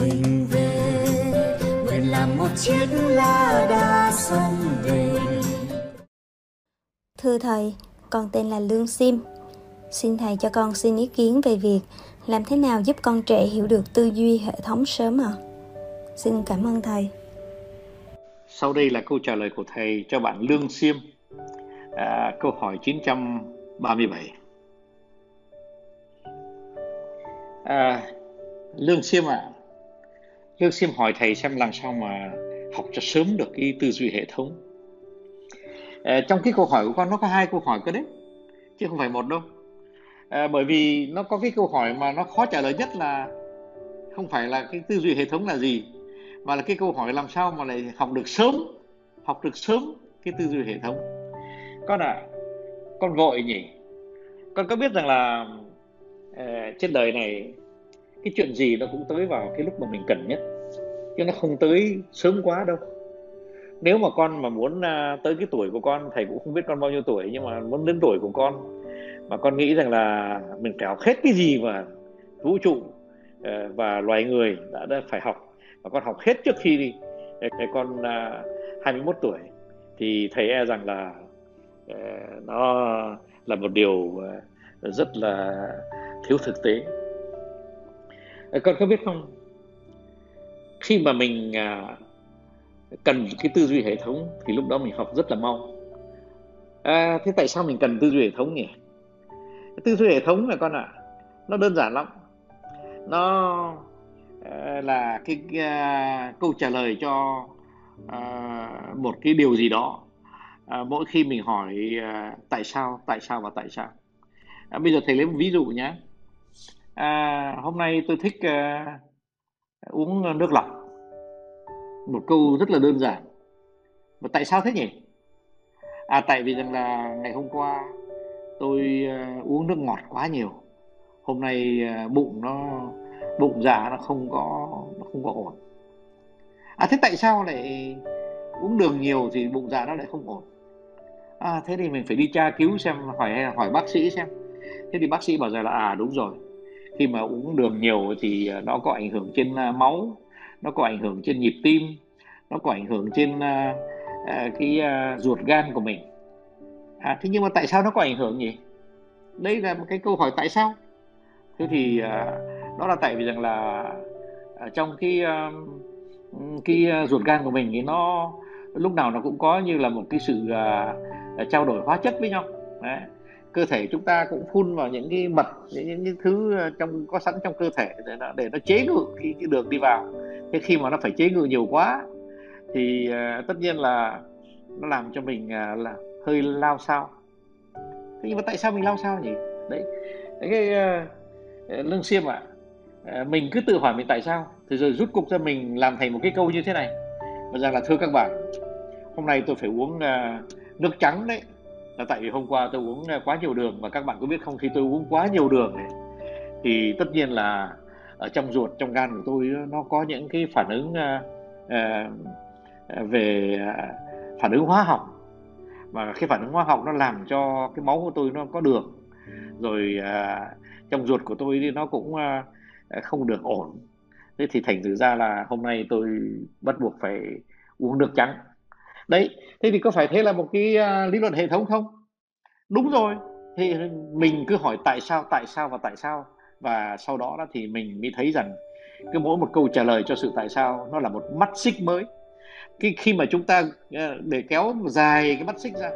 mình về nguyện làm một chiếc lá đa sông về Thưa thầy, con tên là Lương Sim. Xin thầy cho con xin ý kiến về việc làm thế nào giúp con trẻ hiểu được tư duy hệ thống sớm ạ? À? Xin cảm ơn thầy. Sau đây là câu trả lời của thầy cho bạn Lương Sim. À, câu hỏi 937. À, Lương Sim ạ, à, Lương xin hỏi thầy xem làm sao mà học cho sớm được cái tư duy hệ thống. À, trong cái câu hỏi của con nó có hai câu hỏi cơ đấy, chứ không phải một đâu. À, bởi vì nó có cái câu hỏi mà nó khó trả lời nhất là không phải là cái tư duy hệ thống là gì, mà là cái câu hỏi làm sao mà lại học được sớm, học được sớm cái tư duy hệ thống. Con ạ, à, con vội nhỉ? Con có biết rằng là uh, trên đời này cái chuyện gì nó cũng tới vào cái lúc mà mình cần nhất. Chứ nó không tới sớm quá đâu. Nếu mà con mà muốn à, tới cái tuổi của con thầy cũng không biết con bao nhiêu tuổi nhưng mà muốn đến tuổi của con mà con nghĩ rằng là mình phải học hết cái gì mà vũ trụ ờ, và loài người đã, đã phải học và con học hết trước khi đi cái con à, 21 tuổi thì thầy e rằng là ờ, nó là một điều ờ, rất là thiếu thực tế. Ờ, con có biết không? Khi mà mình à, cần cái tư duy hệ thống thì lúc đó mình học rất là mau. À, thế tại sao mình cần tư duy hệ thống nhỉ? Tư duy hệ thống là con ạ à, nó đơn giản lắm. Nó à, là cái, à, câu trả lời cho à, một cái điều gì đó. À, mỗi khi mình hỏi à, tại sao tại sao và tại sao. À, bây giờ thầy lấy một ví dụ nhé à, hôm nay tôi thích à, uống nước lọc. Một câu rất là đơn giản. Và tại sao thế nhỉ? À tại vì rằng là ngày hôm qua tôi à, uống nước ngọt quá nhiều. Hôm nay à, bụng nó bụng dạ nó không có nó không có ổn. À thế tại sao lại uống đường nhiều thì bụng dạ nó lại không ổn? À thế thì mình phải đi tra cứu xem hỏi hỏi bác sĩ xem. Thế thì bác sĩ bảo rằng là à đúng rồi khi mà uống đường nhiều thì à, nó có ảnh hưởng trên à, máu, nó có ảnh hưởng trên nhịp tim, nó có ảnh hưởng trên à, cái ruột gan của mình. À thế nhưng mà tại sao nó có ảnh hưởng nhỉ? Đây là một cái câu hỏi tại sao? Thế thì đó là tại vì rằng là trong cái cái ruột gan của mình thì nó lúc nào nó cũng có như là một cái sự trao đổi hóa chất với nhau. Đấy cơ thể chúng ta cũng phun vào những cái mật những, những, những thứ ờ, trong có sẵn trong cơ thể để nó để nó chế ngự cái, cái đường đi vào. Thế khi mà nó phải chế ngự nhiều quá thì uh, tất nhiên là nó làm cho mình uh, là hơi lao sao thế nhưng mà tại sao mình lao sao nhỉ? Đấy cái uh, lương xiêm ạ à, uh, mình cứ tự hỏi mình tại sao thì rồi rút cục ra mình làm thành một cái câu như thế này. Và rằng là thưa các bạn hôm nay tôi phải uống uh, nước trắng đấy là tại vì hôm qua tôi uống à, quá nhiều đường và các bạn có biết không? Khi tôi uống quá nhiều đường này thì tất nhiên là ở trong ruột trong gan của tôi à, nó có những cái phản ứng uh, về phản ứng hóa học. Mà cái phản ứng hóa học nó làm cho cái máu của tôi nó có đường. Rồi uh, trong ruột của tôi thì nó cũng uh, không được ổn. Thế thì thành thử ra là hôm nay tôi bắt buộc phải uống nước trắng. Đấy thế thì có phải thế là một cái uh, lý luận hệ thống không? Đúng rồi. Thì mình cứ hỏi tại sao tại sao và tại sao. Và sau đó đó thì mình mới thấy rằng cứ mỗi một câu trả lời cho sự tại sao nó là một mắt xích mới. Cái khi mà chúng ta à, để kéo dài cái mắt xích ra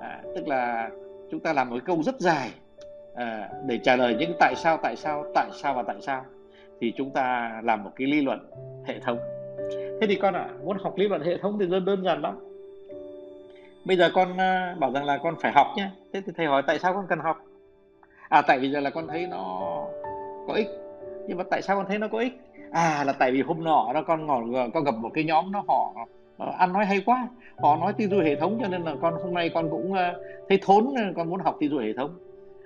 à, tức là chúng ta làm một câu rất dài à, để trả lời những tại sao tại sao tại sao và tại sao thì chúng ta làm một cái lý luận hệ thống. Thế thì con ạ à, muốn học lý luận hệ thống thì đơn đơn giản lắm bây giờ con à, bảo rằng là con phải học nhé thế thì thầy hỏi tại sao con cần học? À tại vì giờ là con thấy nó có ích. Nhưng mà tại sao con thấy nó có ích? À là tại vì hôm nọ nó con ngỏ con gặp một cái nhóm nó họ ờ, ăn nói hay quá. Họ nói tư duy hệ thống cho nên là con hôm nay con cũng à, thấy thốn con muốn học tư duy hệ thống.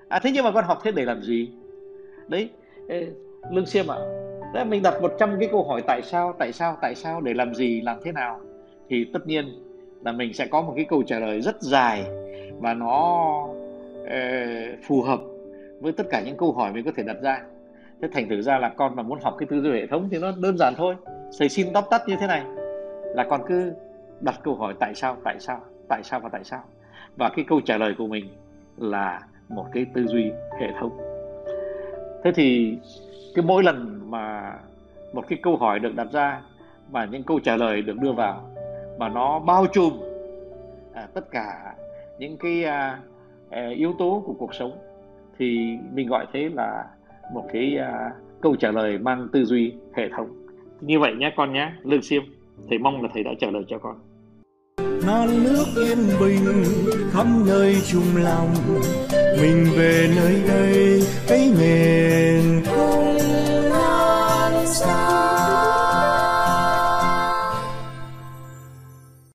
À thế nhưng mà con học thế để làm gì? Đấy lương xiêm ạ. À, mình đặt 100 cái câu hỏi tại sao tại sao tại sao để làm gì làm thế nào? Thì tất nhiên là mình sẽ có một cái câu trả lời rất dài và nó uh, phù hợp với tất cả những câu hỏi mình có thể đặt ra. Thế thành thử ra là con mà muốn học cái tư duy hệ thống thì nó đơn giản thôi. Thầy xin tóm tắt như thế này là con cứ đặt câu hỏi tại sao tại sao tại sao và tại sao. Và cái câu trả lời của mình là một cái tư duy hệ thống. Thế thì cái mỗi lần mà một cái câu hỏi được đặt ra và những câu trả lời được đưa vào mà nó bao trùm à, tất cả những cái à, à, yếu tố của cuộc sống thì mình gọi thế là một cái à, câu trả lời mang tư duy hệ thống. Như vậy nhé con nhé lương xiêm thầy mong là thầy đã trả lời cho con. Non nước yên bình khắp nơi chung lòng mình về nơi đây cái miền